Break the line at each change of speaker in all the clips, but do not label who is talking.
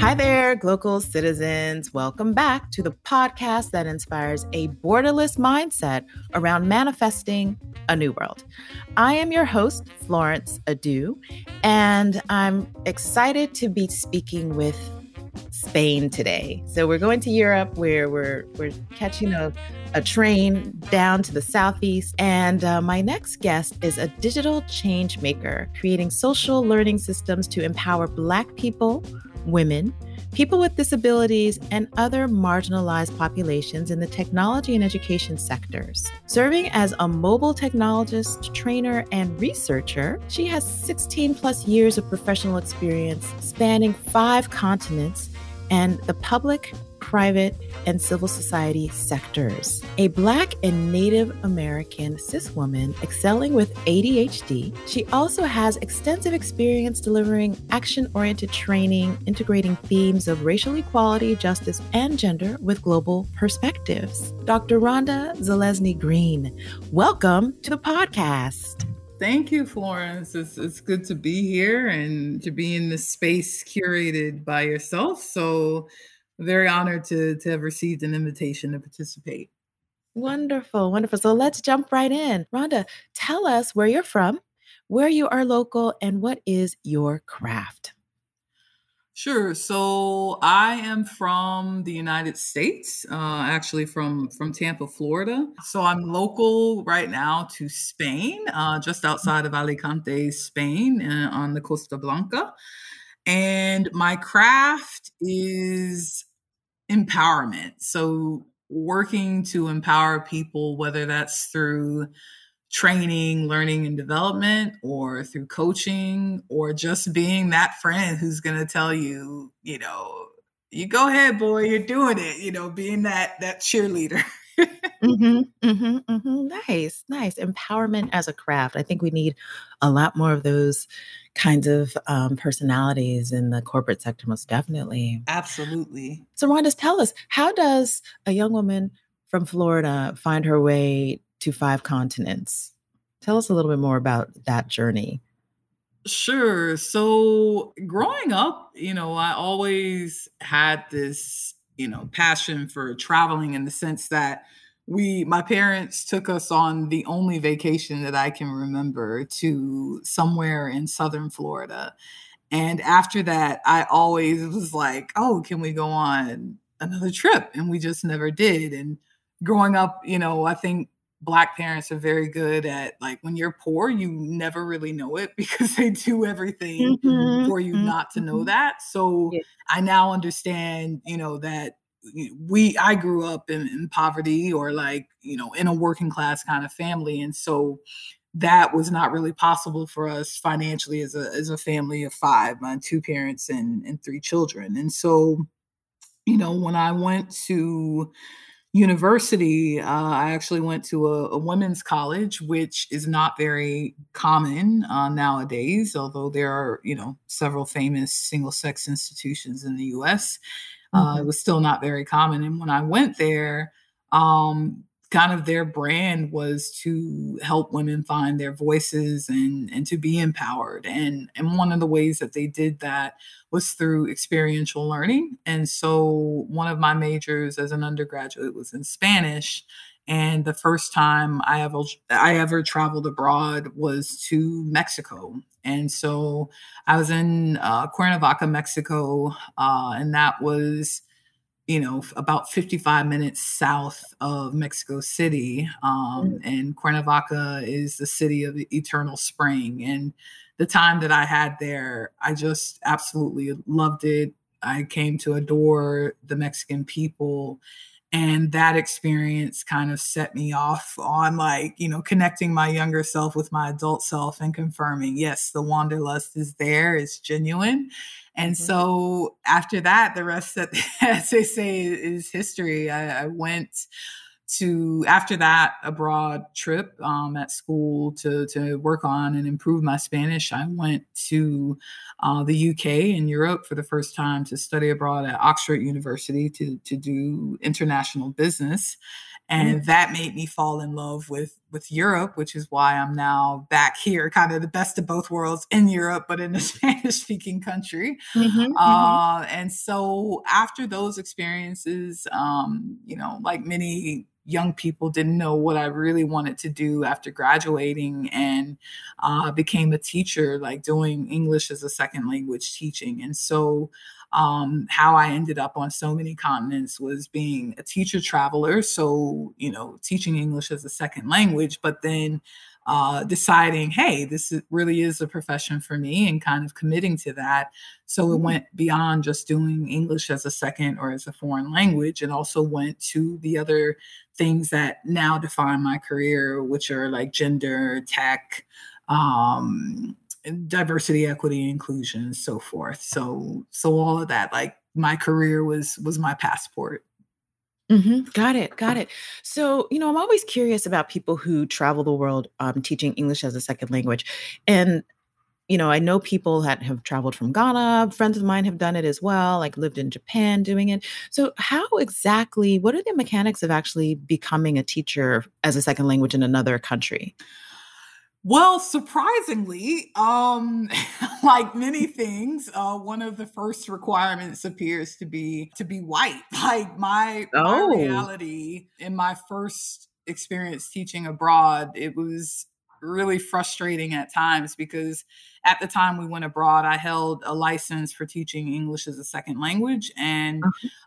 Hi there, global citizens. Welcome back to the podcast that inspires a borderless mindset around manifesting a new world. I am your host, Florence Adu, and I'm excited to be speaking with Spain today. So we're going to Europe where we're we're catching a, a train down to the southeast. And uh, my next guest is a digital change maker, creating social learning systems to empower Black people women, people with disabilities, and other marginalized populations in the technology and education sectors. Serving as a mobile technologist, trainer, and researcher, she has 16 plus years of professional experience spanning five continents and the public, private, and civil society sectors. A Black and Native American cis woman excelling with ADHD, she also has extensive experience delivering action oriented training, integrating themes of racial equality, justice, and gender with global perspectives. Dr. Rhonda Zelezny Green, welcome to the podcast.
Thank you, Florence. It's, it's good to be here and to be in this space curated by yourself. So, very honored to, to have received an invitation to participate.
Wonderful, wonderful. So, let's jump right in. Rhonda, tell us where you're from, where you are local, and what is your craft?
Sure. So I am from the United States, uh, actually from from Tampa, Florida. So I'm local right now to Spain, uh, just outside of Alicante, Spain, uh, on the Costa Blanca. And my craft is empowerment. So working to empower people, whether that's through training, learning, and development, or through coaching, or just being that friend who's going to tell you, you know, you go ahead, boy, you're doing it. You know, being that that cheerleader.
mm-hmm, mm-hmm, mm-hmm. Nice, nice. Empowerment as a craft. I think we need a lot more of those kinds of um, personalities in the corporate sector, most definitely.
Absolutely.
So, Rhonda, tell us how does a young woman from Florida find her way to five continents. Tell us a little bit more about that journey.
Sure. So, growing up, you know, I always had this, you know, passion for traveling in the sense that we my parents took us on the only vacation that I can remember to somewhere in southern Florida. And after that, I always was like, "Oh, can we go on another trip?" And we just never did. And growing up, you know, I think black parents are very good at like when you're poor you never really know it because they do everything mm-hmm, for you mm-hmm. not to know mm-hmm. that so yeah. i now understand you know that we i grew up in, in poverty or like you know in a working class kind of family and so that was not really possible for us financially as a as a family of five my two parents and and three children and so you know when i went to university, uh, I actually went to a, a, women's college, which is not very common uh, nowadays, although there are, you know, several famous single sex institutions in the US. Uh, mm-hmm. it was still not very common. And when I went there, um, kind of their brand was to help women find their voices and and to be empowered. And and one of the ways that they did that was through experiential learning. And so one of my majors as an undergraduate was in Spanish. And the first time I ever I ever traveled abroad was to Mexico. And so I was in uh, Cuernavaca Mexico uh, and that was you know, about 55 minutes south of Mexico City. Um, mm. And Cuernavaca is the city of eternal spring. And the time that I had there, I just absolutely loved it. I came to adore the Mexican people and that experience kind of set me off on like you know connecting my younger self with my adult self and confirming yes the wanderlust is there it's genuine and mm-hmm. so after that the rest that as they say is history I, I went to after that abroad trip um, at school to to work on and improve my Spanish, I went to uh, the UK in Europe for the first time to study abroad at Oxford University to to do international business. And that made me fall in love with with Europe, which is why I'm now back here, kind of the best of both worlds in Europe, but in a Spanish speaking country. Mm-hmm, mm-hmm. uh, mm-hmm. And so after those experiences, um, you know, like many young people didn't know what I really wanted to do after graduating and uh, became a teacher, like doing English as a second language teaching. And so um, how I ended up on so many continents was being a teacher traveler. So, you know, teaching English as a second language, but then uh, deciding, hey, this is, really is a profession for me and kind of committing to that. So it mm-hmm. went beyond just doing English as a second or as a foreign language and also went to the other things that now define my career, which are like gender, tech, um, diversity, equity, inclusion, and so forth. So, so all of that, like my career was was my passport.
Mm-hmm. Got it. Got it. So, you know, I'm always curious about people who travel the world um, teaching English as a second language. And, you know, I know people that have traveled from Ghana, friends of mine have done it as well, like lived in Japan doing it. So, how exactly, what are the mechanics of actually becoming a teacher as a second language in another country?
Well, surprisingly, um, like many things, uh, one of the first requirements appears to be to be white. Like my, oh. my reality in my first experience teaching abroad, it was really frustrating at times because at the time we went abroad, I held a license for teaching English as a second language. And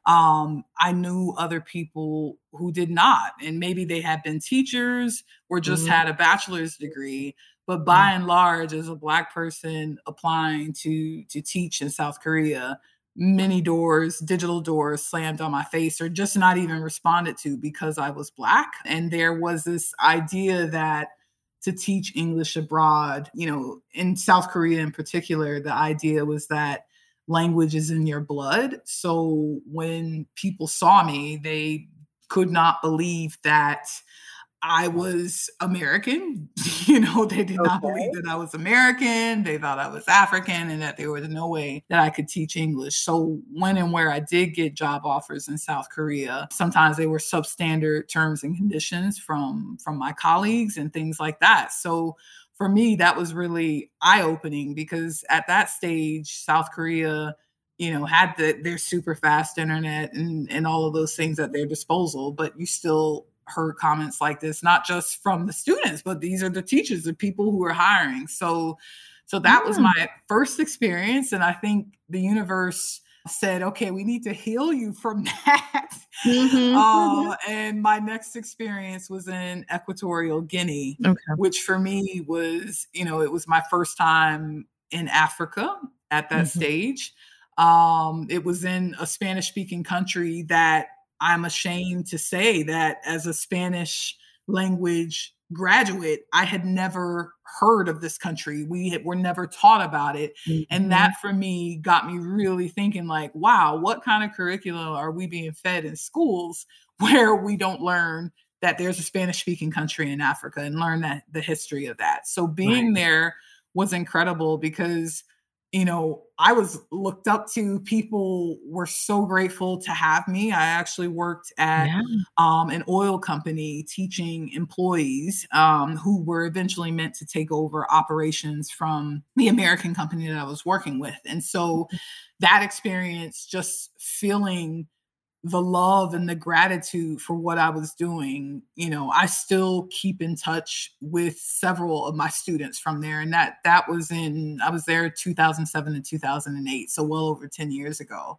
um, I knew other people who did not. And maybe they had been teachers or just mm-hmm. had a bachelor's degree. But by mm-hmm. and large, as a Black person applying to, to teach in South Korea, many doors, digital doors slammed on my face or just not even responded to because I was Black. And there was this idea that to teach English abroad. You know, in South Korea in particular, the idea was that language is in your blood. So when people saw me, they could not believe that I was American. you know, they did okay. not believe that I was American. They thought I was African and that there was no way that I could teach English. So, when and where I did get job offers in South Korea, sometimes they were substandard terms and conditions from from my colleagues and things like that. So, for me, that was really eye opening because at that stage, South Korea you know had the, their super fast internet and, and all of those things at their disposal but you still heard comments like this, not just from the students, but these are the teachers, the people who are hiring. So, so that was my first experience, and I think the universe said, "Okay, we need to heal you from that." Mm-hmm. Uh, and my next experience was in Equatorial Guinea, okay. which for me was, you know, it was my first time in Africa at that mm-hmm. stage. Um, it was in a Spanish speaking country that I'm ashamed to say that as a Spanish language graduate, I had never heard of this country. We had, were never taught about it. Mm-hmm. And that for me got me really thinking like, wow, what kind of curriculum are we being fed in schools where we don't learn that there's a Spanish speaking country in Africa and learn that the history of that. So being right. there was incredible because you know, I was looked up to. People were so grateful to have me. I actually worked at yeah. um, an oil company teaching employees um, who were eventually meant to take over operations from the American company that I was working with. And so mm-hmm. that experience, just feeling the love and the gratitude for what I was doing, you know, I still keep in touch with several of my students from there. And that that was in I was there 2007 and 2008, so well over 10 years ago.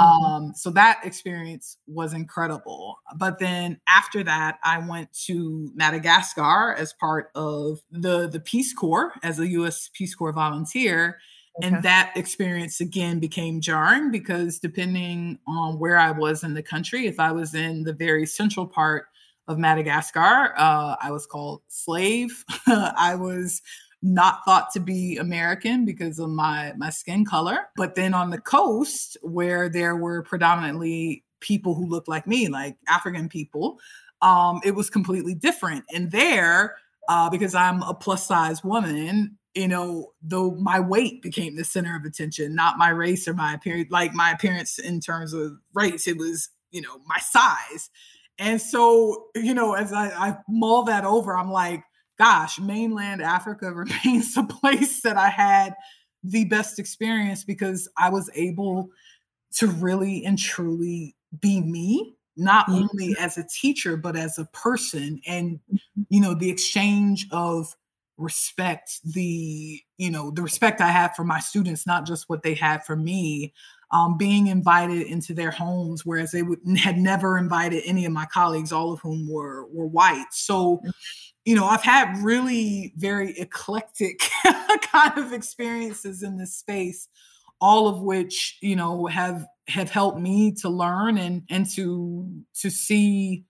Mm-hmm. Um, so that experience was incredible. But then after that, I went to Madagascar as part of the the Peace Corps as a U.S. Peace Corps volunteer Okay. And that experience again became jarring because depending on where I was in the country, if I was in the very central part of Madagascar, uh, I was called slave. I was not thought to be American because of my my skin color. But then on the coast, where there were predominantly people who looked like me, like African people, um, it was completely different. And there, uh, because I'm a plus size woman, you know, though my weight became the center of attention, not my race or my appearance, like my appearance in terms of race, it was, you know, my size. And so, you know, as I, I mull that over, I'm like, gosh, mainland Africa remains the place that I had the best experience because I was able to really and truly be me not mm-hmm. only as a teacher but as a person and you know the exchange of respect the you know the respect i have for my students not just what they had for me um, being invited into their homes whereas they would, had never invited any of my colleagues all of whom were were white so mm-hmm. you know i've had really very eclectic kind of experiences in this space all of which you know have have helped me to learn and and to to see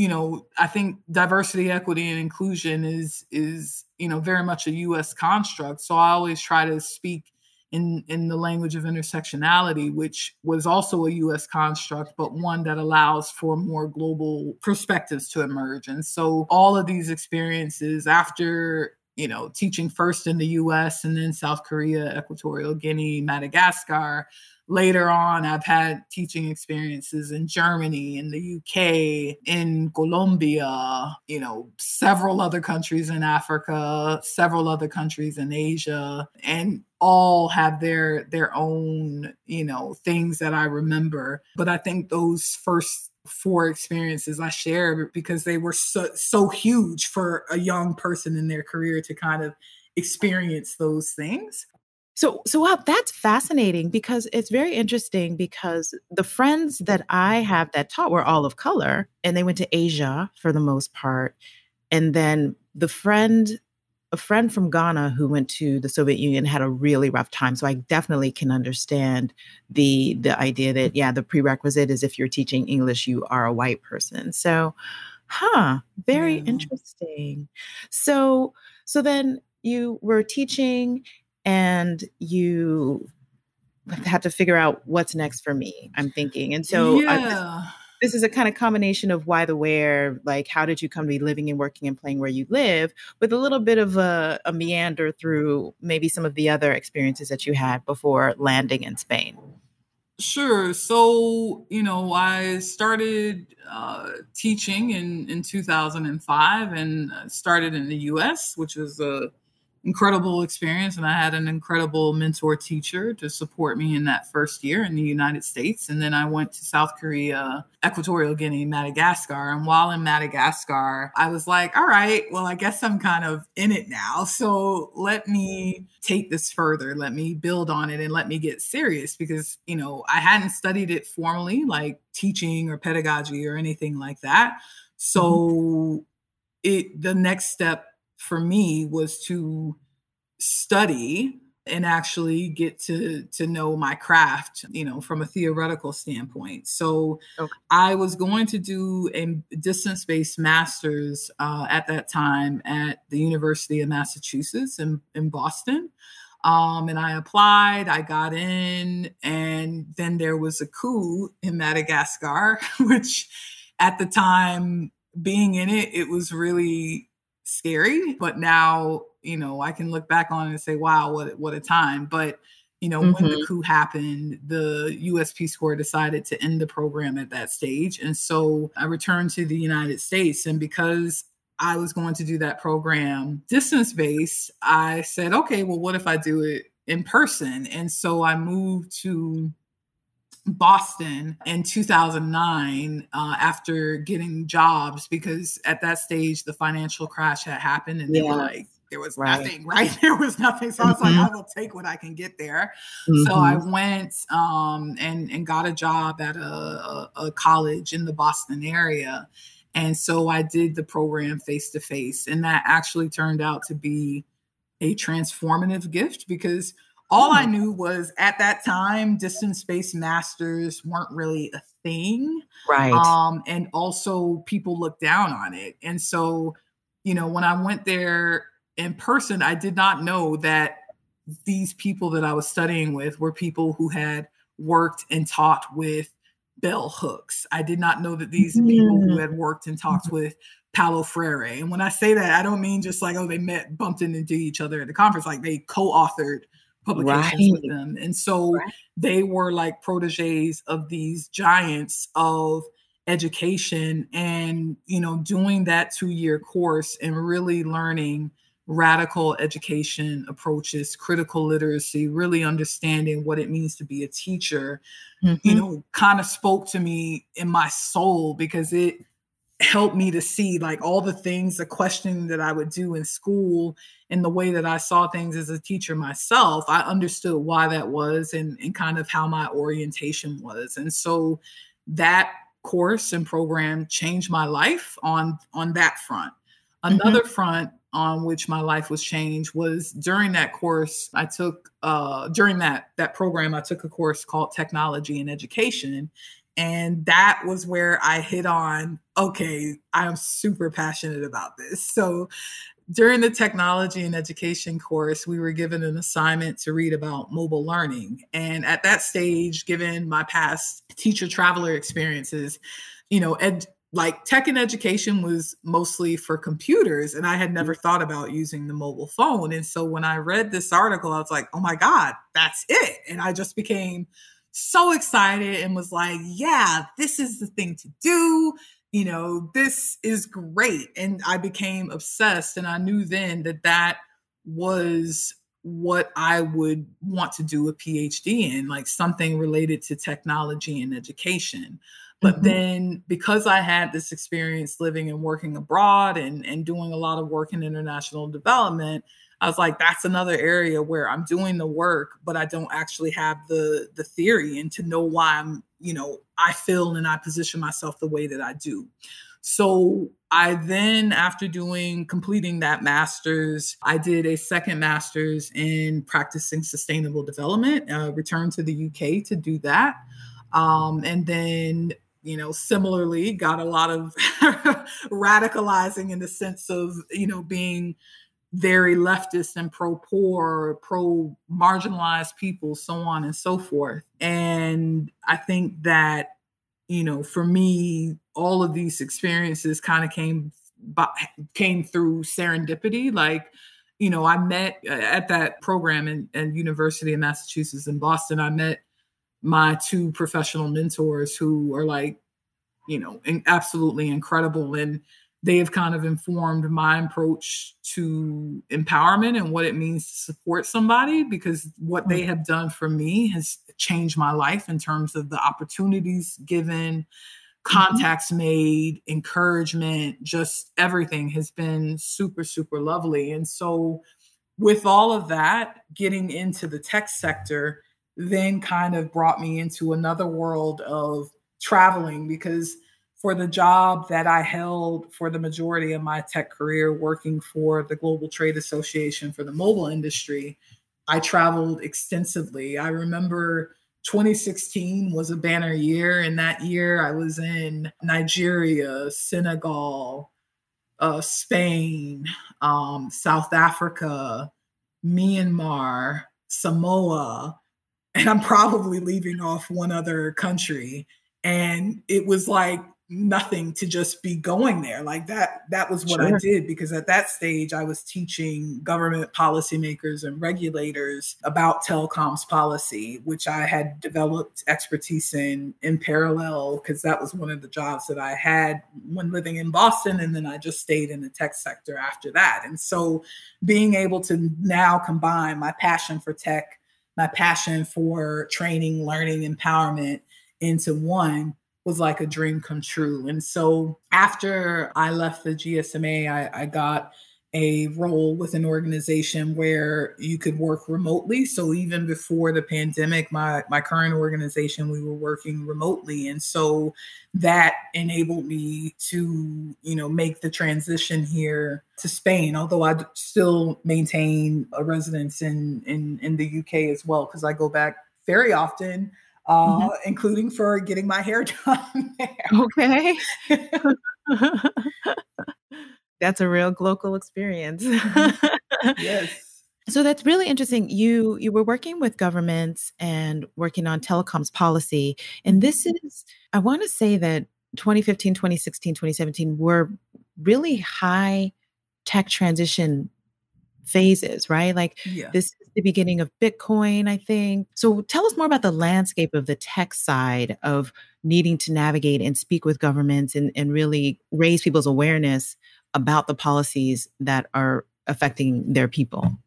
you know i think diversity equity and inclusion is is you know very much a us construct so i always try to speak in in the language of intersectionality which was also a us construct but one that allows for more global perspectives to emerge and so all of these experiences after you know, teaching first in the US and then South Korea, Equatorial Guinea, Madagascar. Later on, I've had teaching experiences in Germany, in the UK, in Colombia, you know, several other countries in Africa, several other countries in Asia, and all have their their own, you know, things that I remember. But I think those first four experiences I share because they were so, so huge for a young person in their career to kind of experience those things.
So, so wow, that's fascinating because it's very interesting because the friends that I have that taught were all of color and they went to Asia for the most part. And then the friend a friend from Ghana who went to the Soviet Union had a really rough time. So I definitely can understand the the idea that yeah, the prerequisite is if you're teaching English, you are a white person. So, huh, very yeah. interesting. So so then you were teaching and you have to figure out what's next for me. I'm thinking, and so
yeah.
I, this is a kind of combination of why the where, like how did you come to be living and working and playing where you live, with a little bit of a, a meander through maybe some of the other experiences that you had before landing in Spain.
Sure. So, you know, I started uh, teaching in, in 2005 and started in the US, which was a incredible experience and I had an incredible mentor teacher to support me in that first year in the United States and then I went to South Korea, Equatorial Guinea, Madagascar and while in Madagascar I was like all right well I guess I'm kind of in it now so let me take this further let me build on it and let me get serious because you know I hadn't studied it formally like teaching or pedagogy or anything like that. So it the next step for me was to study and actually get to to know my craft you know from a theoretical standpoint so okay. i was going to do a distance based masters uh, at that time at the university of massachusetts in, in boston um, and i applied i got in and then there was a coup in madagascar which at the time being in it it was really scary, but now, you know, I can look back on it and say, wow, what what a time. But you know, mm-hmm. when the mm-hmm. coup happened, the US Peace Corps decided to end the program at that stage. And so I returned to the United States. And because I was going to do that program distance based, I said, okay, well, what if I do it in person? And so I moved to Boston in 2009 uh, after getting jobs because at that stage the financial crash had happened and they were like there was right. nothing right there was nothing so mm-hmm. I was like mm-hmm. I will take what I can get there mm-hmm. so I mm-hmm. went um, and and got a job at a, a college in the Boston area and so I did the program face to face and that actually turned out to be a transformative gift because all I knew was at that time, distance based masters weren't really a thing.
Right.
Um, and also people looked down on it. And so, you know, when I went there in person, I did not know that these people that I was studying with were people who had worked and taught with bell hooks. I did not know that these mm. people who hmm. had worked and talked mm-hmm. with Paulo Freire. And when I say that, I don't mean just like, oh, they met, bumped into each other at the conference, like they co authored publications right. with them. And so right. they were like proteges of these giants of education and you know doing that two year course and really learning radical education approaches critical literacy really understanding what it means to be a teacher mm-hmm. you know kind of spoke to me in my soul because it helped me to see like all the things the questioning that i would do in school and the way that i saw things as a teacher myself i understood why that was and, and kind of how my orientation was. And so that course and program changed my life on on that front. Another mm-hmm. front on which my life was changed was during that course i took uh during that that program i took a course called technology and education and that was where I hit on okay, I'm super passionate about this. So during the technology and education course, we were given an assignment to read about mobile learning. And at that stage, given my past teacher traveler experiences, you know, ed, like tech and education was mostly for computers, and I had never mm-hmm. thought about using the mobile phone. And so when I read this article, I was like, oh my God, that's it. And I just became so excited and was like, yeah, this is the thing to do. You know, this is great. And I became obsessed. And I knew then that that was what I would want to do a PhD in, like something related to technology and education. But mm-hmm. then because I had this experience living and working abroad and, and doing a lot of work in international development, I was like, that's another area where I'm doing the work, but I don't actually have the the theory and to know why I'm, you know, I feel and I position myself the way that I do. So I then, after doing completing that master's, I did a second master's in practicing sustainable development. Uh, returned to the UK to do that, um, and then you know similarly got a lot of radicalizing in the sense of you know being very leftist and pro poor, pro marginalized people, so on and so forth. And I think that, you know, for me, all of these experiences kind of came came through serendipity. Like, you know, I met uh, at that program in, in University of Massachusetts in Boston. I met my two professional mentors who are like, you know, absolutely incredible. And they have kind of informed my approach to empowerment and what it means to support somebody because what they mm. have done for me has changed my life in terms of the opportunities given mm-hmm. contacts mm-hmm. made encouragement just everything has been super super lovely and so with all of that getting into the tech sector then kind of brought me into another world of traveling because for the job that I held for the majority of my tech career, working for the Global Trade Association for the mobile industry, I traveled extensively. I remember 2016 was a banner year. And that year I was in Nigeria, Senegal, uh, Spain, um, South Africa, Myanmar, Samoa, and I'm probably leaving off one other country. And it was like nothing to just be going there like that that was what sure. i did because at that stage i was teaching government policymakers and regulators about telecoms policy which i had developed expertise in in parallel because that was one of the jobs that i had when living in boston and then i just stayed in the tech sector after that and so being able to now combine my passion for tech my passion for training learning empowerment into one was like a dream come true. And so after I left the GSMA, I, I got a role with an organization where you could work remotely. So even before the pandemic, my my current organization, we were working remotely. And so that enabled me to, you know, make the transition here to Spain, although I still maintain a residence in in, in the UK as well, because I go back very often uh, mm-hmm. including for getting my hair done.
okay. that's a real local experience.
Mm-hmm. yes.
So that's really interesting. You you were working with governments and working on telecoms policy. And this is I want to say that 2015, 2016, 2017 were really high tech transition phases, right? Like
Yeah.
this is the beginning of Bitcoin, I think. So tell us more about the landscape of the tech side of needing to navigate and speak with governments and, and really raise people's awareness about the policies that are affecting their people.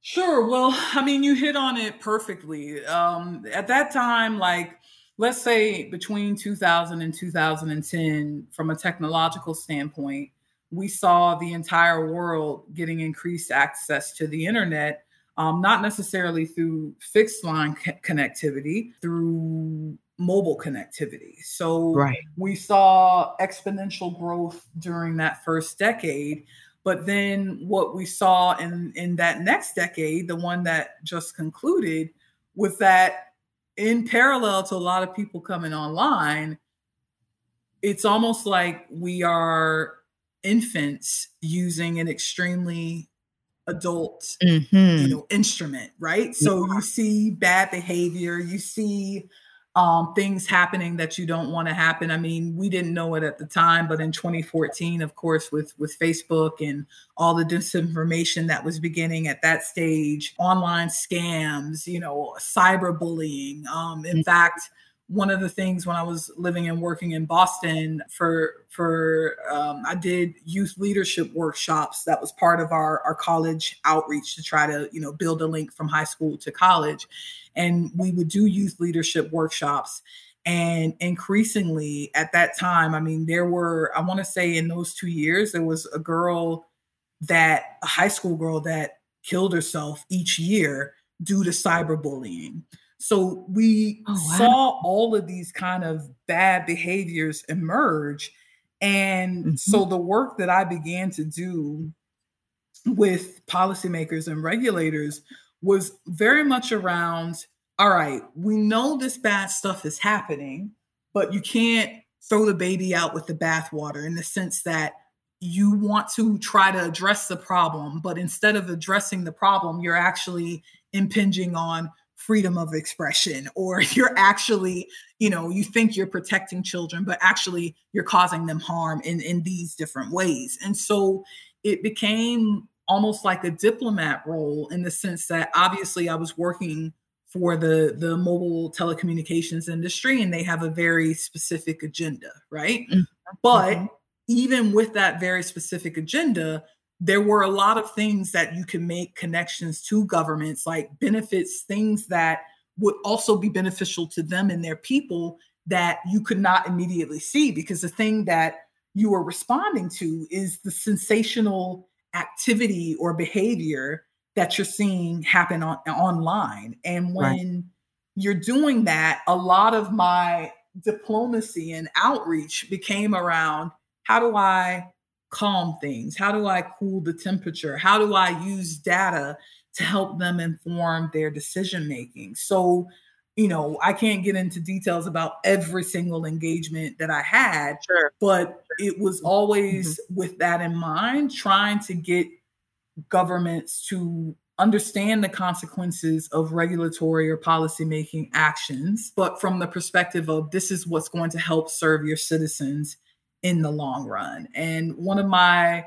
Sure. Well, I mean, you hit on it perfectly. Um, at that time, like, let's say between 2000 and 2010, from a technological standpoint, we saw the entire world getting increased access to the internet, um, not necessarily through fixed line co- connectivity, through mobile connectivity. So
Right.
we saw exponential growth during that first decade. But then what we saw in, in that next decade, the one that just concluded, was that in parallel to a lot of people coming online, it's almost like we are infants using an extremely adult
Mm-hmm.
you know instrument right so you see bad behavior you see um, things happening that you don't want to happen i mean we didn't know it at the time but in 2014 of course with with facebook and all the disinformation that was beginning at that stage online scams you know cyberbullying um, in
Mhm.
fact one of the things when I was living and working in Boston for for um, I did youth leadership workshops. That was part of our our college outreach to try to you know build a link from high school to college, and we would do youth leadership workshops. And increasingly at that time, I mean, there were I want to say in those two years there was a girl that a high school girl that killed herself each year due to cyberbullying. So we
Oh, wow.
saw all of these kind of bad behaviors emerge. And
Mhm.
so the work that I began to do with policymakers and regulators was very much around all right, we know this bad stuff is happening, but you can't throw the baby out with the bathwater in the sense that you want to try to address the problem, but instead of addressing the problem, you're actually impinging on freedom of expression or you're actually you know you think you're protecting children but actually you're causing them harm in in these different ways and so it became almost like a diplomat role in the sense that obviously I was working for the the mobile telecommunications industry and they have a very specific agenda right
Mhm.
but
Mhm.
even with that very specific agenda there were a lot of things that you can make connections to governments, like benefits, things that would also be beneficial to them and their people that you could not immediately see because the thing that you are responding to is the sensational activity or behavior that you're seeing happen on, online. And
Right.
when you're doing that, a lot of my diplomacy and outreach became around how do I calm things? How do I cool the temperature? How do I use data to help them inform their decision making? So, you know, I can't get into details about every single engagement that I had,
Sure.
but it was mm-hmm. always with that in mind, trying to get governments to understand the consequences of regulatory or policymaking actions, but from the perspective of this is what's going to help serve your citizens in the long run. And one of my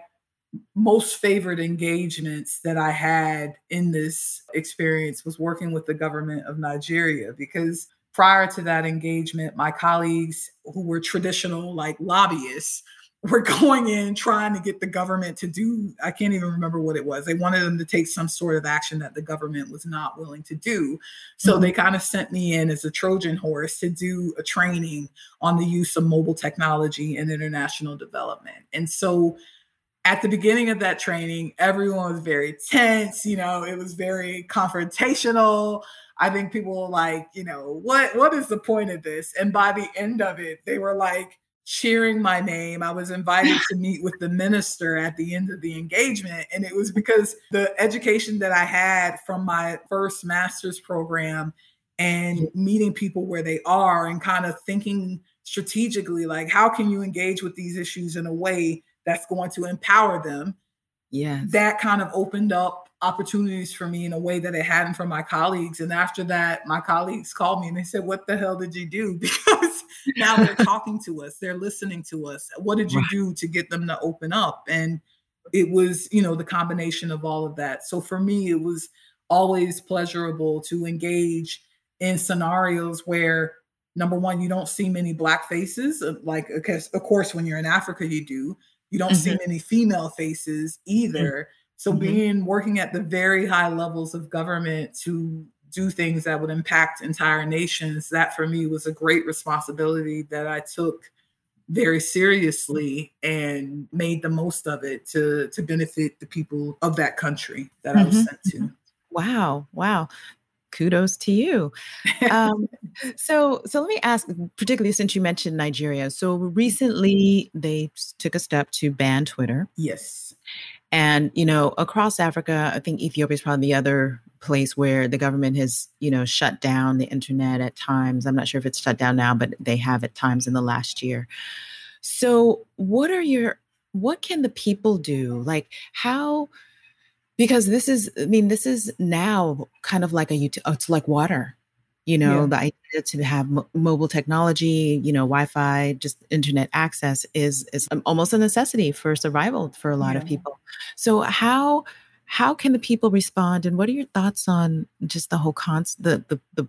most favorite engagements that I had in this experience was working with the government of Nigeria because prior to that engagement, my colleagues who were traditional like lobbyists were going in trying to get the government to do I can't even remember what it was. They wanted them to take some sort of action that the government was not willing to do. So
Mhm.
they kind of sent me in as a Trojan horse to do a training on the use of mobile technology and international development. And so at the beginning of that training, everyone was very tense. You know, it was very confrontational. I think people were like, you know, what what is the point of this? And by the end of it, they were like cheering my name. I was invited to meet with the minister at the end of the engagement. And it was because the education that I had from my first master's program and meeting people where they are and kind of thinking strategically, like, how can you engage with these issues in a way that's going to empower them?
Yes.
That kind of opened up opportunities for me in a way that it hadn't for my colleagues. And after that, my colleagues called me and they said, What the hell did you do? Because now they're talking to us, they're listening to us. What did you do to get them to open up? And it was, you know, the combination of all of that. So for me, it was always pleasurable to engage in scenarios where number one, you don't see many black faces. Uh, like, of course, when you're in Africa, you do. You don't mm-hmm. see many female faces either. Mm-hmm. So mm-hmm. being working at the very high levels of government to do things that would impact entire nations, that for me was a great responsibility that I took very seriously and made the most of it to to benefit the people of that country that I was mm-hmm. sent to.
Wow, wow kudos to you. Um, so, so let me ask, particularly since you mentioned Nigeria. So recently, they took a step to ban Twitter.
Yes.
And you know, across Africa, I think Ethiopia is probably the other place where the government has, you know, shut down the internet at times. I'm not sure if it's shut down now, but they have at times in the last year. So, what are your what can the people do? Like, how because this is i mean this is now kind of like a oh, it's like water you know yeah. the idea to have m- mobile technology you know wi-fi just internet access is is almost a necessity for survival for a lot yeah. of people so how how can the people respond and what are your thoughts on just the whole cons the the the,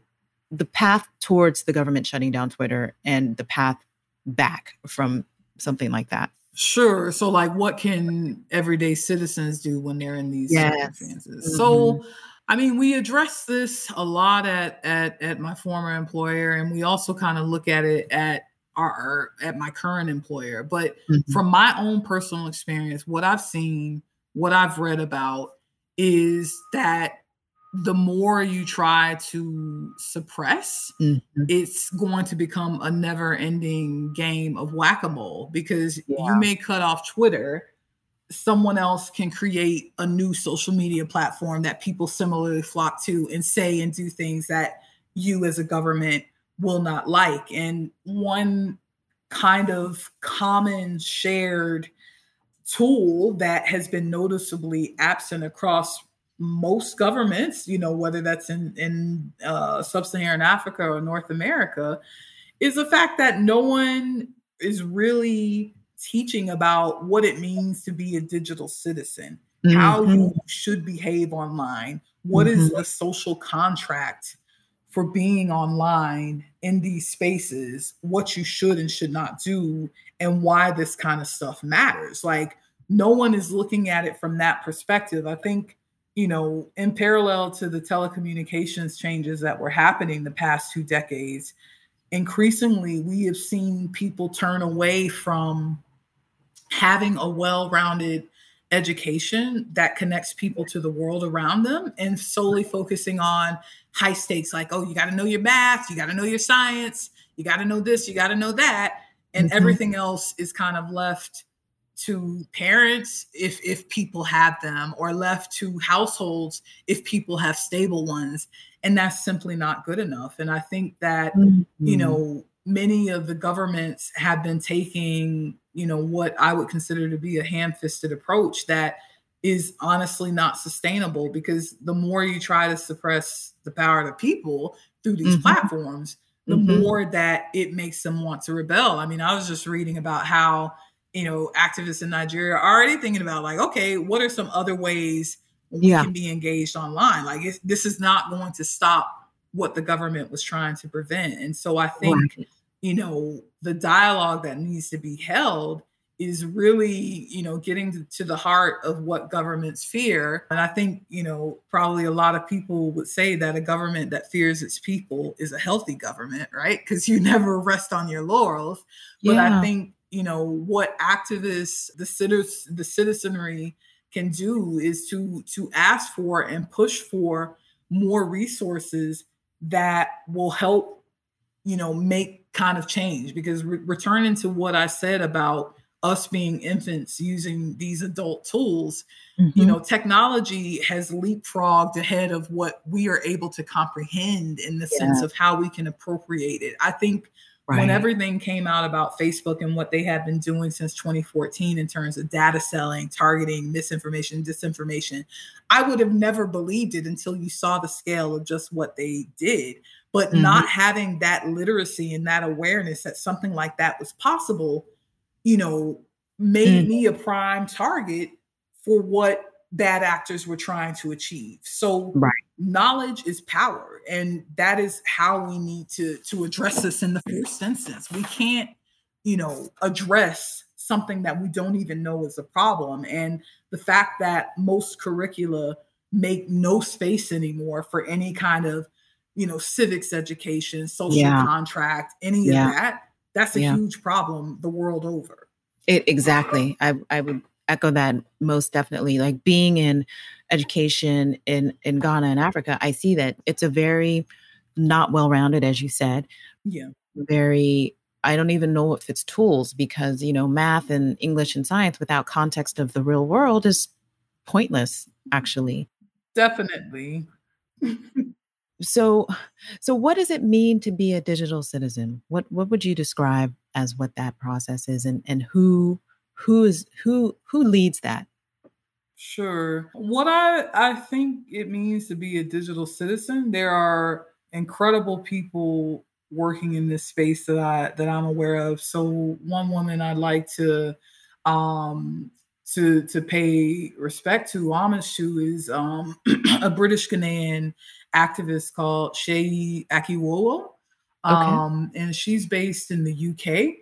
the path towards the government shutting down twitter and the path back from something like that
Sure. So, like, what can everyday citizens do when they're in these yes. circumstances? Mm-hmm. So, I mean, we address this a lot at at at my former employer, and we also kind of look at it at our at my current employer. But mm-hmm. from my own personal experience, what I've seen, what I've read about, is that the more you try to suppress, mm-hmm. it's going to become a never ending game of whack a mole because yeah. you may cut off Twitter. Someone else can create a new social media platform that people similarly flock to and say and do things that you as a government will not like. And one kind of common shared tool that has been noticeably absent across most governments, you know, whether that's in in uh, sub-Saharan Africa or North America, is the fact that no one is really teaching about what it means to be a digital citizen, mm-hmm. how you should behave online, What mm-hmm. is the social contract for being online in these spaces, what you should and should not do, and why this kind of stuff matters. Like no one is looking at it from that perspective. I think you know, in parallel to the telecommunications changes that were happening the past two decades, increasingly we have seen people turn away from having a well rounded education that connects people to the world around them and solely focusing on high stakes, like, oh, you got to know your math, you got to know your science, you got to know this, you got to know that. And mm-hmm. everything else is kind of left to parents if if people have them or left to households if people have stable ones and that's simply not good enough and i think that mm-hmm. you know many of the governments have been taking you know what i would consider to be a ham-fisted approach that is honestly not sustainable because the more you try to suppress the power of the people through these mm-hmm. platforms the mm-hmm. more that it makes them want to rebel i mean i was just reading about how you know, activists in Nigeria are already thinking about like, okay, what are some other ways we yeah. can be engaged online? Like, this is not going to stop what the government was trying to prevent. And so I think, right. You know, the dialogue that needs to be held is really, you know, getting to the heart of what governments fear. And I think, you know, probably a lot of people would say that a government that fears its people is a healthy government, right? Because you never rest on your laurels. But yeah. I think you know what activists the citizens the citizenry can do is to to ask for and push for more resources that will help you know make kind of change because re- returning to what i said about us being infants using these adult tools mm-hmm. you know technology has leapfrogged ahead of what we are able to comprehend in the yeah. sense of how we can appropriate it i think Right. When everything came out about Facebook and what they have been doing since 2014 in terms of data selling, targeting, misinformation, disinformation, I would have never believed it until you saw the scale of just what they did. But mm-hmm. not having that literacy and that awareness that something like that was possible, you know, made mm-hmm. me a prime target for what bad actors were trying to achieve. So right. knowledge is power and that is how we need to to address this in the first instance. We can't, you know, address something that we don't even know is a problem and the fact that most curricula make no space anymore for any kind of, you know, civics education, social yeah. contract, any yeah. of that, that's a yeah. huge problem the world over.
It exactly. Um, I I would echo that most definitely. Like being in education in in Ghana and Africa, I see that it's a very not well rounded, as you said.
Yeah.
Very. I don't even know if it's tools because you know math and English and science without context of the real world is pointless. Actually.
Definitely.
so so what does it mean to be a digital citizen? What what would you describe as what that process is and and who who is who who leads that?
Sure. What i i think it means to be a digital citizen there are incredible people working in this space that i that i'm aware of. So one woman i'd like to um to to pay respect to homage to is um a british ghanaian activist called Seyi Akiwowo. Um, okay. and she's based in the UK.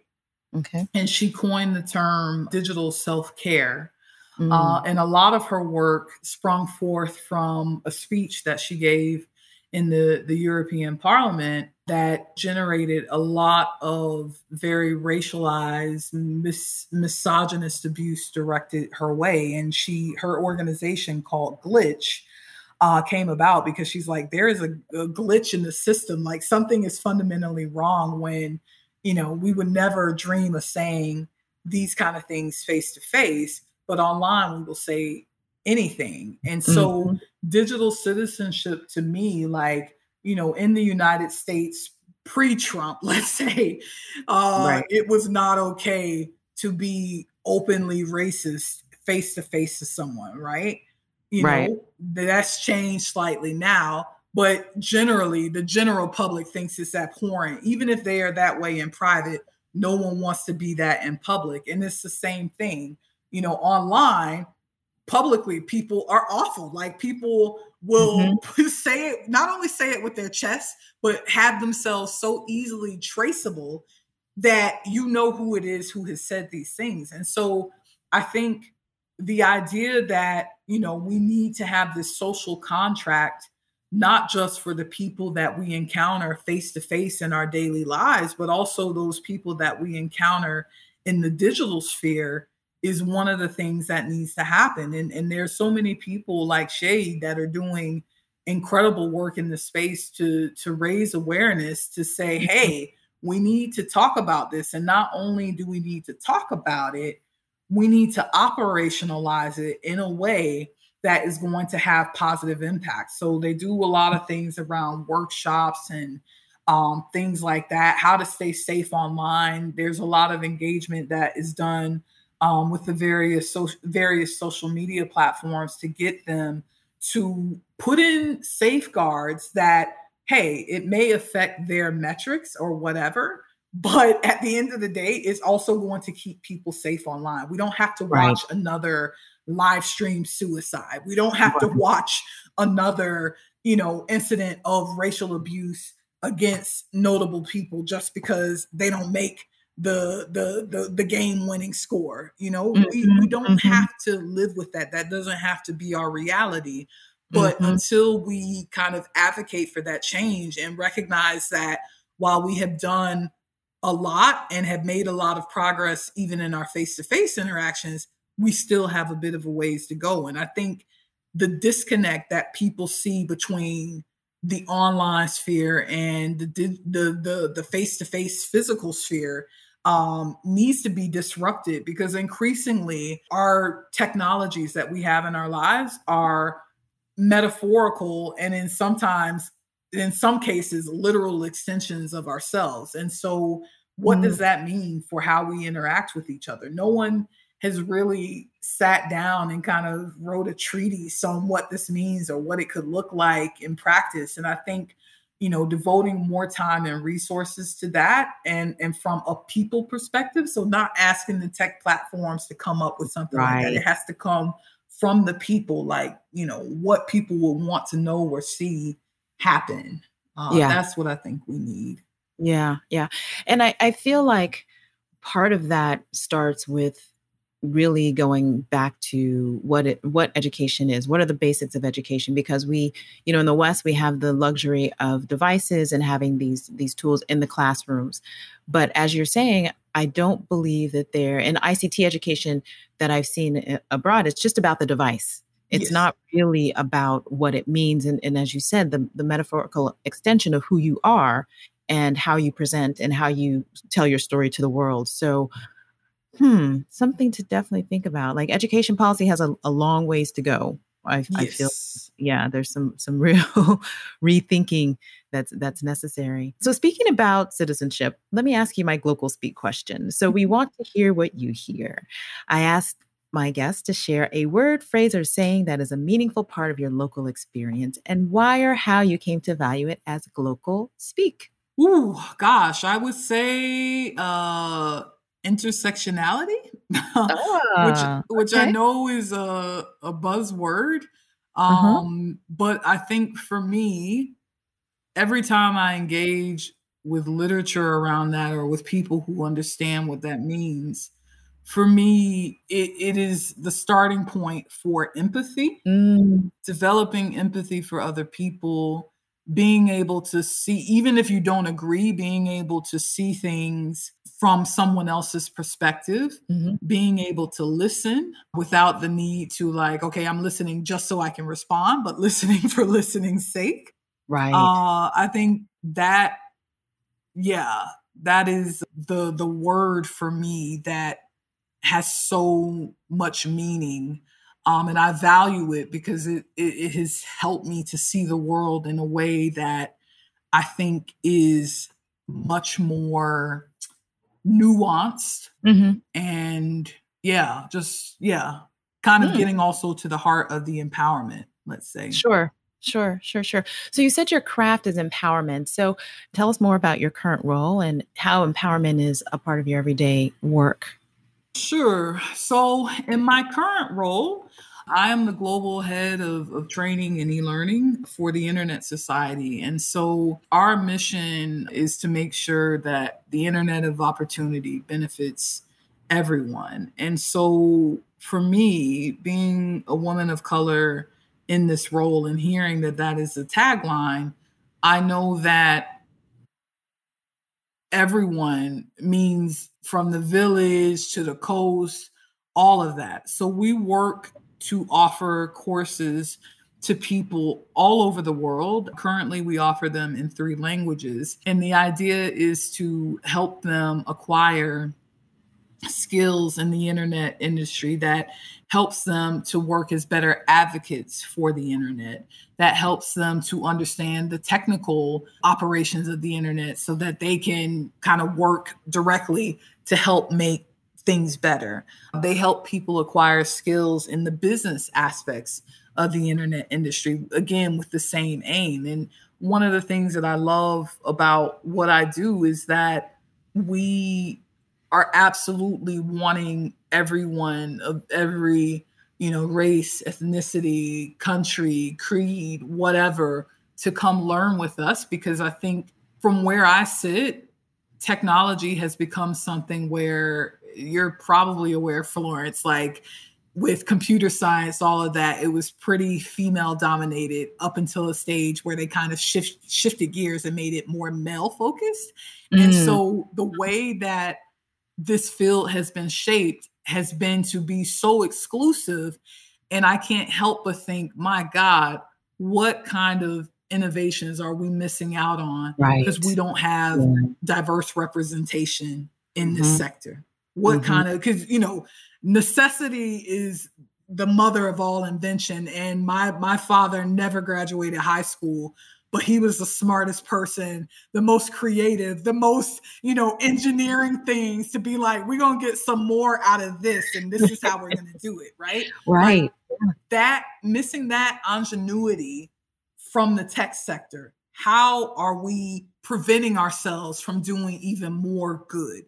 Okay.
And she coined the term digital self care. Mm. Uh, and a lot of her work sprung forth from a speech that she gave in the, the European Parliament that generated a lot of very racialized, mis- misogynist abuse directed her way. And she, her organization called Glitch, uh, came about because she's like, there is a, a glitch in the system. Like something is fundamentally wrong when, you know, we would never dream of saying these kind of things face to face, but online we will say anything. And so mm-hmm. digital citizenship to me, like, you know, in the United States pre-Trump, let's say, uh, right. it was not okay to be openly racist face to face to someone, right? You right. know, that's changed slightly now, but generally the general public thinks it's abhorrent. Even if they are that way in private, no one wants to be that in public. And it's the same thing. You know, online, publicly, people are awful. Like people will mm-hmm. say it, not only say it with their chest, but have themselves so easily traceable that you know who it is who has said these things. And so I think the idea that you know we need to have this social contract not just for the people that we encounter face to face in our daily lives but also those people that we encounter in the digital sphere is one of the things that needs to happen and, and there's so many people like Shade that are doing incredible work in the space to to raise awareness to say mm-hmm. hey we need to talk about this and not only do we need to talk about it we need to operationalize it in a way that is going to have positive impact. So they do a lot of things around workshops and um, things like that, how to stay safe online. There's a lot of engagement that is done um, with the various so- various social media platforms to get them to put in safeguards that hey, it may affect their metrics or whatever, but at the end of the day it's also going to keep people safe online we don't have to watch right. another live stream suicide we don't have right. to watch another you know incident of racial abuse against notable people just because they don't make the the the, the game winning score you know mm-hmm. we, we mm-hmm, don't mm-hmm. have to live with that that doesn't have to be our reality but mm-hmm. until we kind of advocate for that change and recognize that while we have done a lot and have made a lot of progress even in our face-to-face interactions we still have a bit of a ways to go. And i think the disconnect that people see between the online sphere and the the the, the face-to-face physical sphere um, needs to be disrupted because increasingly our technologies that we have in our lives are metaphorical and in sometimes in some cases literal extensions of ourselves and so what mm-hmm. does that mean for how we interact with each other no one has really sat down and kind of wrote a treatise on what this means or what it could look like in practice and i think you know devoting more time and resources to that and and from a people perspective so not asking the tech platforms to come up with something right. like that it has to come from the people, like, you know, what people will want to know or see happen. Uh, yeah. That's what I think we need.
Yeah. Yeah. And I, I feel like part of that starts with really going back to what it what education is what are the basics of education because we you know in the west we have the luxury of devices and having these these tools in the classrooms but as you're saying i don't believe that they're in ict education that i've seen eh, abroad it's just about the device it's yes. not really about what it means and, and as you said the, the metaphorical extension of who you are and how you present and how you tell your story to the world so Hmm, something to definitely think about. Like education policy has a, a long ways to go. I, yes. I feel yeah, there's some some real rethinking that's that's necessary. So speaking about citizenship, let me ask you my global speak question. So we mm-hmm. want to hear what you hear. I asked my guest to share a word, phrase, or saying that is a meaningful part of your local experience and why or how you came to value it as local speak.
Ooh, gosh, I would say uh intersectionality, ah, which which okay. I know is a, a buzzword. Uh-huh. Um, uh-huh. but I think for me, every time I engage with literature around that or with people who understand what that means, for me, it, it is the starting point for empathy, mm. developing empathy for other people, being able to see, even if you don't agree, being able to see things from someone else's perspective, mm-hmm. being able to listen without the need to, like, okay, I'm listening just so I can respond, but listening for listening's sake.
Right.
Uh, I think that, yeah, that is the the word for me that has so much meaning um, and I value it because it, it, it has helped me to see the world in a way that I think is much more nuanced mm-hmm. and yeah, just yeah, kind of mm. getting also to the heart of the empowerment. Let's say
sure. Sure, sure, sure. So you said your craft is empowerment. So tell us more about your current role and how empowerment is a part of your everyday work.
Sure. So, in my current role, I am the global head of, of training and e learning for the Internet Society. And so, our mission is to make sure that the Internet of Opportunity benefits everyone. And so, for me, being a woman of color in this role and hearing that that is the tagline, I know that everyone means from the village to the coast, all of that. So we work to offer courses to people all over the world. Currently, we offer them in three languages. And the idea is to help them acquire skills in the internet industry that helps them to work as better advocates for the internet. That helps them to understand the technical operations of the internet so that they can kind of work directly to help make things better. They help people acquire skills in the business aspects of the internet industry again with the same aim. And one of the things that i love about what i do is that we are absolutely wanting everyone of every you know race ethnicity country creed whatever to come learn with us because i think from where i sit technology has become something where you're probably aware florence like with computer science all of that it was pretty female dominated up until a stage where they kind of shift, shifted gears and made it more male focused mm. and so the way that this field has been shaped has been to be so exclusive. And I can't help but think, my God, what kind of innovations are we missing out on
right.
because we don't have yeah. diverse representation in mm-hmm. this sector? What mm-hmm. kind of, because, you know, necessity is the mother of all invention and my my father never graduated high school but he was the smartest person, the most creative, the most, you know, engineering things to be like, we're going to get some more out of this. And this is how we're going to do it. Right.
Right.
Like that missing that ingenuity from the tech sector. How are we preventing ourselves from doing even more good,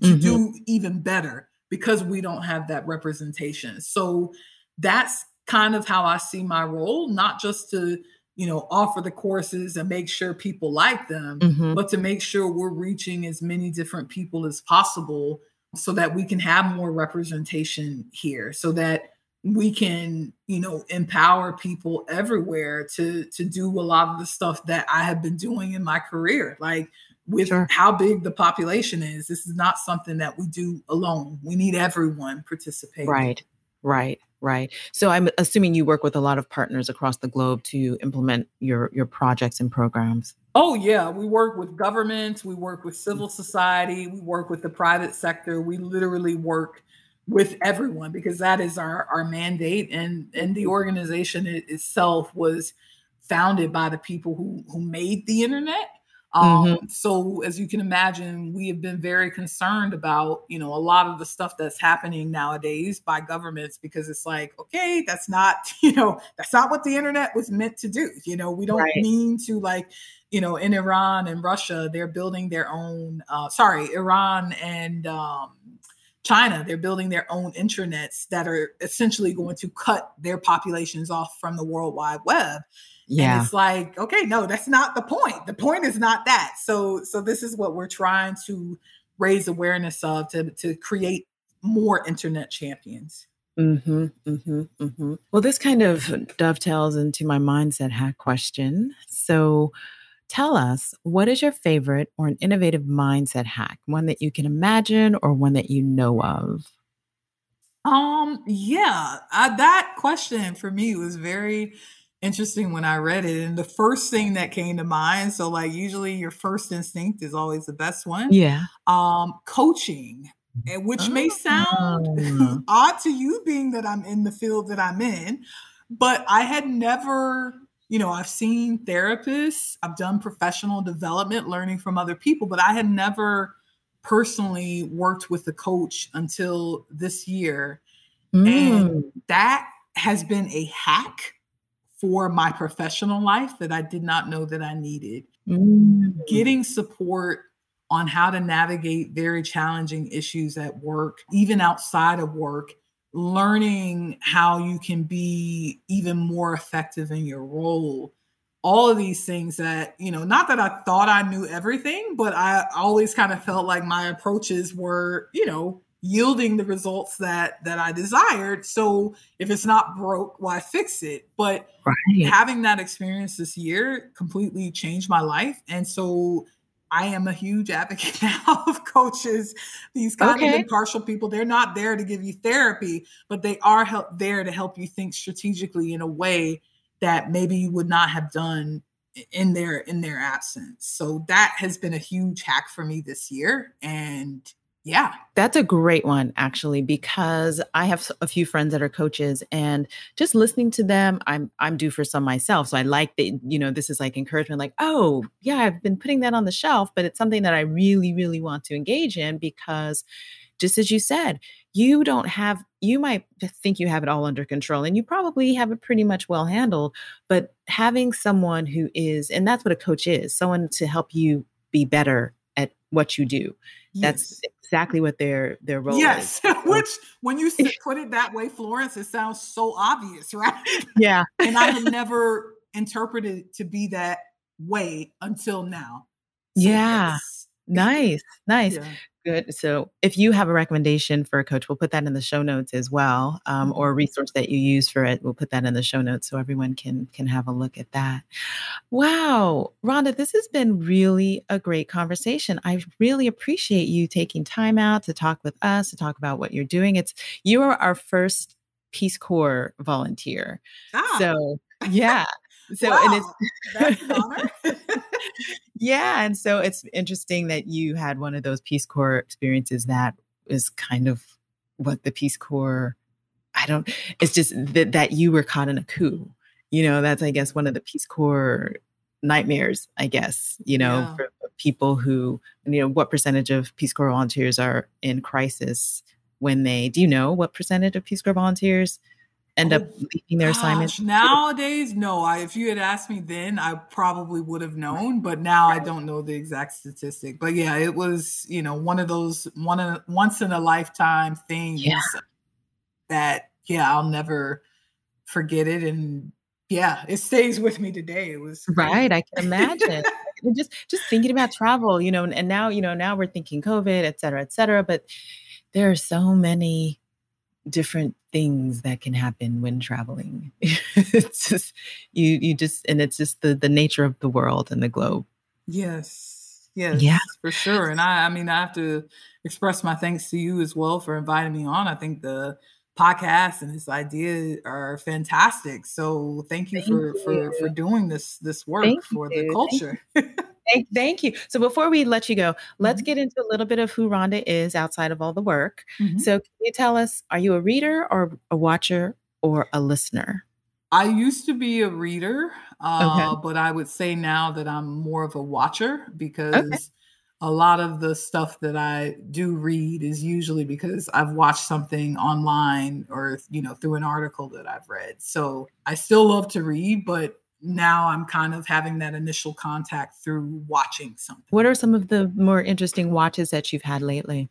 to mm-hmm. do even better because we don't have that representation? So that's kind of how I see my role, not just to, you know, offer the courses and make sure people like them, mm-hmm. but to make sure we're reaching as many different people as possible so that we can have more representation here, so that we can, you know, empower people everywhere to to do a lot of the stuff that I have been doing in my career. Like with sure. how big the population is, this is not something that we do alone. We need everyone participating.
Right. Right. Right. So I'm assuming you work with a lot of partners across the globe to implement your your projects and programs.
Oh yeah, we work with governments, we work with mm. civil society, we work with the private sector. We literally work with everyone because that is our our mandate and and the organization itself was founded by the people who who made the internet um, mm-hmm. So as you can imagine, we have been very concerned about, you know, a lot of the stuff that's happening nowadays by governments because it's like, okay, that's not, you know, that's not what the internet was meant to do. You know, we don't right. mean to like, you know, in Iran and Russia, they're building their own, uh, sorry, Iran and um, China, they're building their own intranets that are essentially going to cut their populations off from the World Wide Web. Yeah. And it's like, okay, no, that's not the point. The point is not that. So so this is what we're trying to raise awareness of to to create more internet champions.
Mm-hmm, mm-hmm, mm-hmm. Well, this kind of dovetails into my mindset hack question. So, tell us what is your favorite or an innovative mindset hack, one that you can imagine or one that you know of?
Um, yeah, uh, that question for me was very interesting when I read it. And the first thing that came to mind, so like usually your first instinct is always the best one.
Yeah.
Um, coaching, which oh. may sound odd to you being that I'm in the field that I'm in, but I had never, you know, I've seen therapists, I've done professional development, learning from other people, but I had never personally worked with a coach until this year. Mm. And that has been a hack for my professional life that I did not know that I needed. Mm. Getting support on how to navigate very challenging issues at work, even outside of work, learning how you can be even more effective in your role. All of these things that, you know, not that I thought I knew everything, but I always kind of felt like my approaches were, you know, yielding the results that that I desired. So if it's not broke, why fix it? But right. having that experience this year completely changed my life. And so I am a huge advocate now of coaches, these kind okay. of impartial people. They're not there to give you therapy, but they are help, there to help you think strategically in a way that maybe you would not have done in their in their absence. So that has been a huge hack for me this year and yeah.
That's a great one, actually, because I have a few friends that are coaches and just listening to them, I'm I'm due for some myself. So I like that, you know, this is like encouragement, like, oh, yeah, I've been putting that on the shelf, but it's something that I really, really want to engage in because just as you said, you don't have you might think you have it all under control and you probably have it pretty much well handled but having someone who is and that's what a coach is someone to help you be better at what you do yes. that's exactly what their their role
yes. is. Yes, which when you put it that way, Florence, it sounds so obvious, right?
Yeah,
and I had never interpreted it to be that way until now.
So yeah, nice, nice. Yeah. Good. So, if you have a recommendation for a coach, we'll put that in the show notes as well, um, or a mm-hmm. resource that you use for it. We'll put that in the show notes so everyone can can have a look at that. Wow, Rhonda, this has been really a great conversation. I really appreciate you taking time out to talk with us to talk about what you're doing. It's you are our first Peace Corps volunteer. Ah. So, yeah. So wow,
and it's
yeah, and so it's interesting that you had one of those Peace Corps experiences that is kind of what the Peace Corps. I don't. It's just that that you were caught in a coup. You know, that's I guess one of the Peace Corps nightmares. I guess you know yeah. for people who you know what percentage of Peace Corps volunteers are in crisis when they. Do you know what percentage of Peace Corps volunteers? End up oh, leaving their assignments?
Nowadays, no. I, if you had asked me then, I probably would have known, but now I don't know the exact statistic. But yeah, it was you know one of those one of once in a lifetime things yeah. that yeah I'll never forget it and yeah, it stays with me today. It was
crazy. right. I can imagine. just just thinking about travel, you know, and now you know now we're thinking COVID, et cetera, et cetera. But there are so many different things that can happen when traveling. it's just you you just and it's just the the nature of the world and the globe.
Yes. Yes, yeah. for sure. And I I mean I have to express my thanks to you as well for inviting me on. I think the podcast and this idea are fantastic. So thank you thank for you. for for doing this this work thank for you. the culture.
Thank, thank, you. So before we let you go, let's mm-hmm. get into a little bit of who Rhonda is outside of all the work. Mm-hmm. So can you tell us, are you a reader or a watcher or a listener?
I used to be a reader, uh, okay. but I would say now that I'm more of a watcher because okay a lot of the stuff that I do read is usually because I've watched something online or you know through an article that I've read. So I still love to read, but now I'm kind of having that initial contact through watching something.
What are some of the more interesting watches that you've had lately?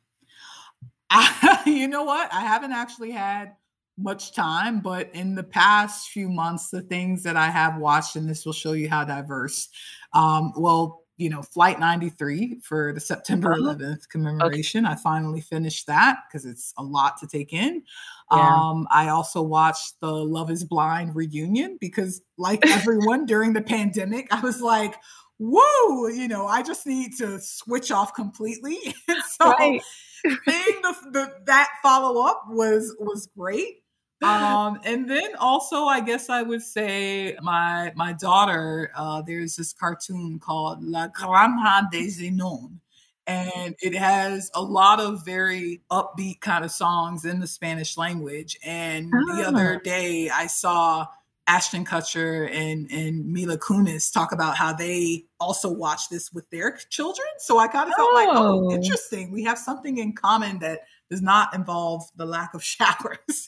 I, you know what? I haven't actually had much time, but in the past few months, the things that I have watched, and this will show you how diverse. Um, well, you know, Flight 93 for the September 11th uh-huh. commemoration. Okay. I finally finished that because it's a lot to take in. Yeah. Um, I also watched the Love is Blind reunion because, like everyone during the pandemic, I was like, whoa, you know, I just need to switch off completely. so right. seeing the, the, that follow up was was great um, and then also, I guess I would say my my daughter. Uh, there's this cartoon called La Granja de Zenon, and it has a lot of very upbeat kind of songs in the Spanish language. And oh. the other ah. day, I saw Ashton Kutcher and and Mila Kunis talk about how they also watch this with their children. So I kind of felt oh. like, oh, interesting. We have something in common that does not involve the lack of showers.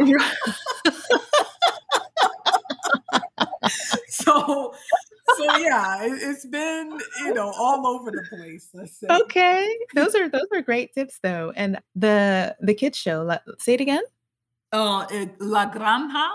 so so yeah it, has been you know all over the place
okay. Those are those are great tips though. And the the kids show say it again?
Uh it, la granja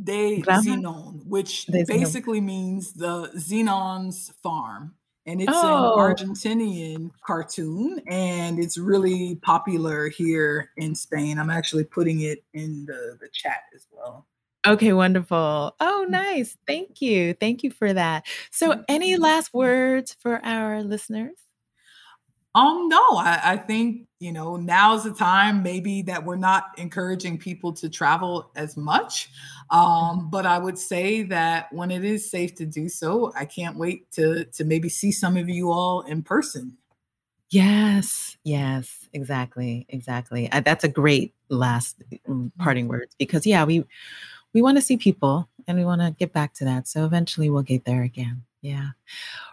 de granja? zenon which de basically zenon. means the zenon's farm and it's oh. an Argentinian cartoon, and it's really popular here in Spain. I'm actually putting it in the, the chat as well.
Okay, wonderful. Oh, mm. nice. Thank you. Thank you for that. So, any last words for our listeners?
Um, no, I, I think, you know, now's the time maybe that we're not encouraging people to travel as much. Um, but I would say that when it is safe to do so, I can't wait to to maybe see some of you all in person.
Yes, yes, exactly, exactly. Uh, that's a great last mm, parting words because yeah, we we want to see people and we want to get back to that. So eventually we'll get there again. Yeah.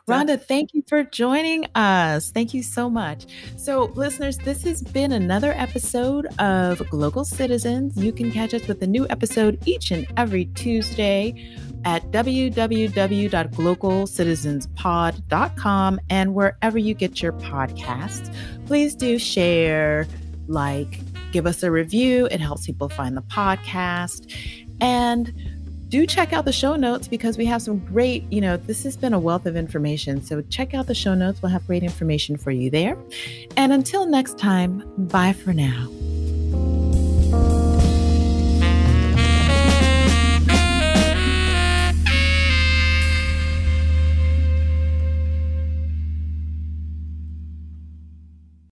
Rhonda, thank you for joining us. Thank you so much. So, listeners, this has been another episode of Global Citizens. You can catch us with a new episode each and every Tuesday at www.globalcitizenspod.com and wherever you get your podcasts. Please do share, like, give us a review. It helps people find the podcast. And do check out the show notes because we have some great, you know, this has been a wealth of information. So check out the show notes. We'll have great information for you there. And until next time, bye for now.